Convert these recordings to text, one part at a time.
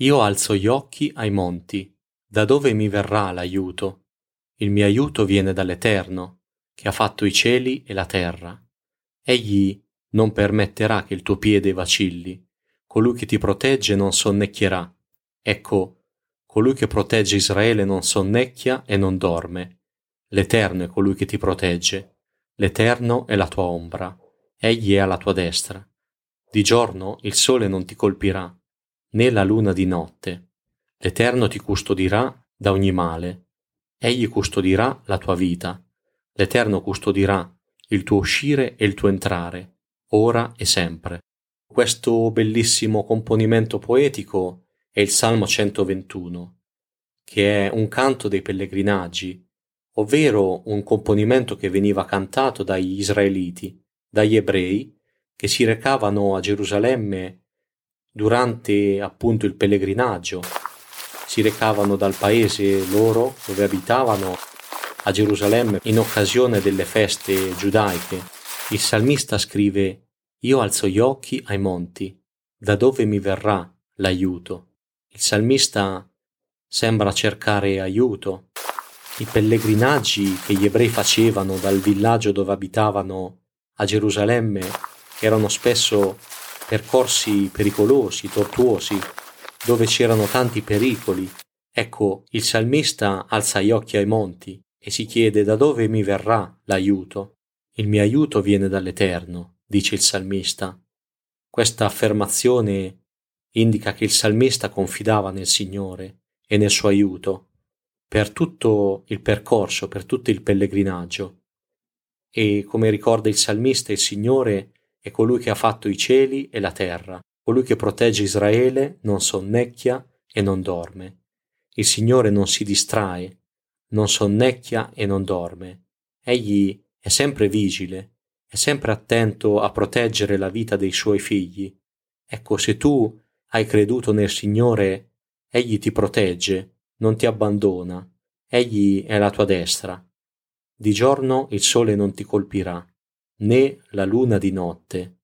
Io alzo gli occhi ai monti. Da dove mi verrà l'aiuto? Il mio aiuto viene dall'Eterno, che ha fatto i cieli e la terra. Egli non permetterà che il tuo piede vacilli. Colui che ti protegge non sonnecchierà. Ecco, colui che protegge Israele non sonnecchia e non dorme. L'Eterno è colui che ti protegge. L'Eterno è la tua ombra. Egli è alla tua destra. Di giorno il sole non ti colpirà, né la luna di notte. L'Eterno ti custodirà da ogni male. Egli custodirà la tua vita. L'Eterno custodirà il tuo uscire e il tuo entrare, ora e sempre. Questo bellissimo componimento poetico è il Salmo 121, che è un canto dei pellegrinaggi, ovvero un componimento che veniva cantato dagli israeliti, dagli ebrei, che si recavano a Gerusalemme durante appunto il pellegrinaggio, si recavano dal paese loro dove abitavano a Gerusalemme in occasione delle feste giudaiche. Il salmista scrive io alzo gli occhi ai monti, da dove mi verrà l'aiuto? Il salmista sembra cercare aiuto. I pellegrinaggi che gli ebrei facevano dal villaggio dove abitavano a Gerusalemme erano spesso percorsi pericolosi, tortuosi, dove c'erano tanti pericoli. Ecco, il salmista alza gli occhi ai monti e si chiede da dove mi verrà l'aiuto. Il mio aiuto viene dall'Eterno, dice il salmista. Questa affermazione indica che il salmista confidava nel Signore e nel suo aiuto per tutto il percorso, per tutto il pellegrinaggio. E come ricorda il salmista, il Signore è colui che ha fatto i cieli e la terra, colui che protegge Israele, non sonnecchia e non dorme. Il Signore non si distrae, non sonnecchia e non dorme. Egli è sempre vigile, è sempre attento a proteggere la vita dei suoi figli. Ecco, se tu hai creduto nel Signore, Egli ti protegge, non ti abbandona, Egli è la tua destra. Di giorno il sole non ti colpirà, né la luna di notte.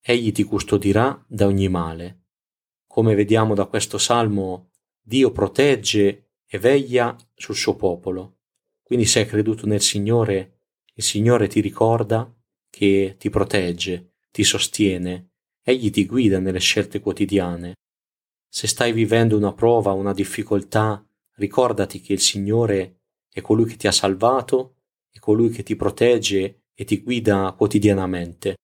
Egli ti custodirà da ogni male. Come vediamo da questo salmo, Dio protegge e veglia sul suo popolo. Quindi se hai creduto nel Signore, il Signore ti ricorda che ti protegge, ti sostiene, egli ti guida nelle scelte quotidiane. Se stai vivendo una prova, una difficoltà, ricordati che il Signore è colui che ti ha salvato, è colui che ti protegge e ti guida quotidianamente.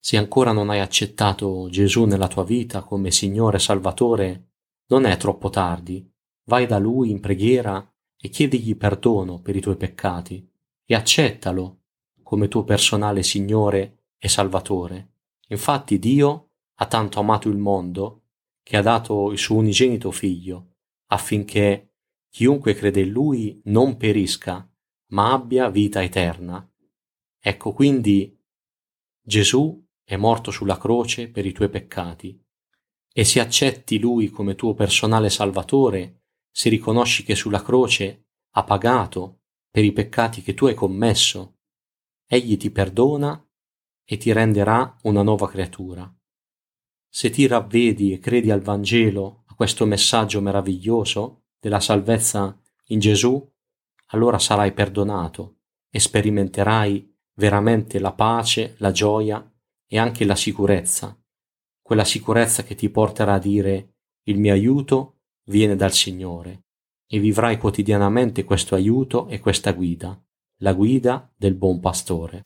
Se ancora non hai accettato Gesù nella tua vita come Signore e Salvatore, non è troppo tardi. Vai da Lui in preghiera e chiedigli perdono per i tuoi peccati e accettalo come tuo personale Signore e Salvatore. Infatti Dio ha tanto amato il mondo che ha dato il suo unigenito figlio, affinché chiunque crede in lui non perisca, ma abbia vita eterna. Ecco quindi Gesù è morto sulla croce per i tuoi peccati, e se accetti lui come tuo personale Salvatore, se riconosci che sulla croce ha pagato per i peccati che tu hai commesso egli ti perdona e ti renderà una nuova creatura. Se ti ravvedi e credi al Vangelo, a questo messaggio meraviglioso della salvezza in Gesù, allora sarai perdonato e sperimenterai veramente la pace, la gioia e anche la sicurezza, quella sicurezza che ti porterà a dire il mio aiuto viene dal Signore e vivrai quotidianamente questo aiuto e questa guida la guida del buon pastore.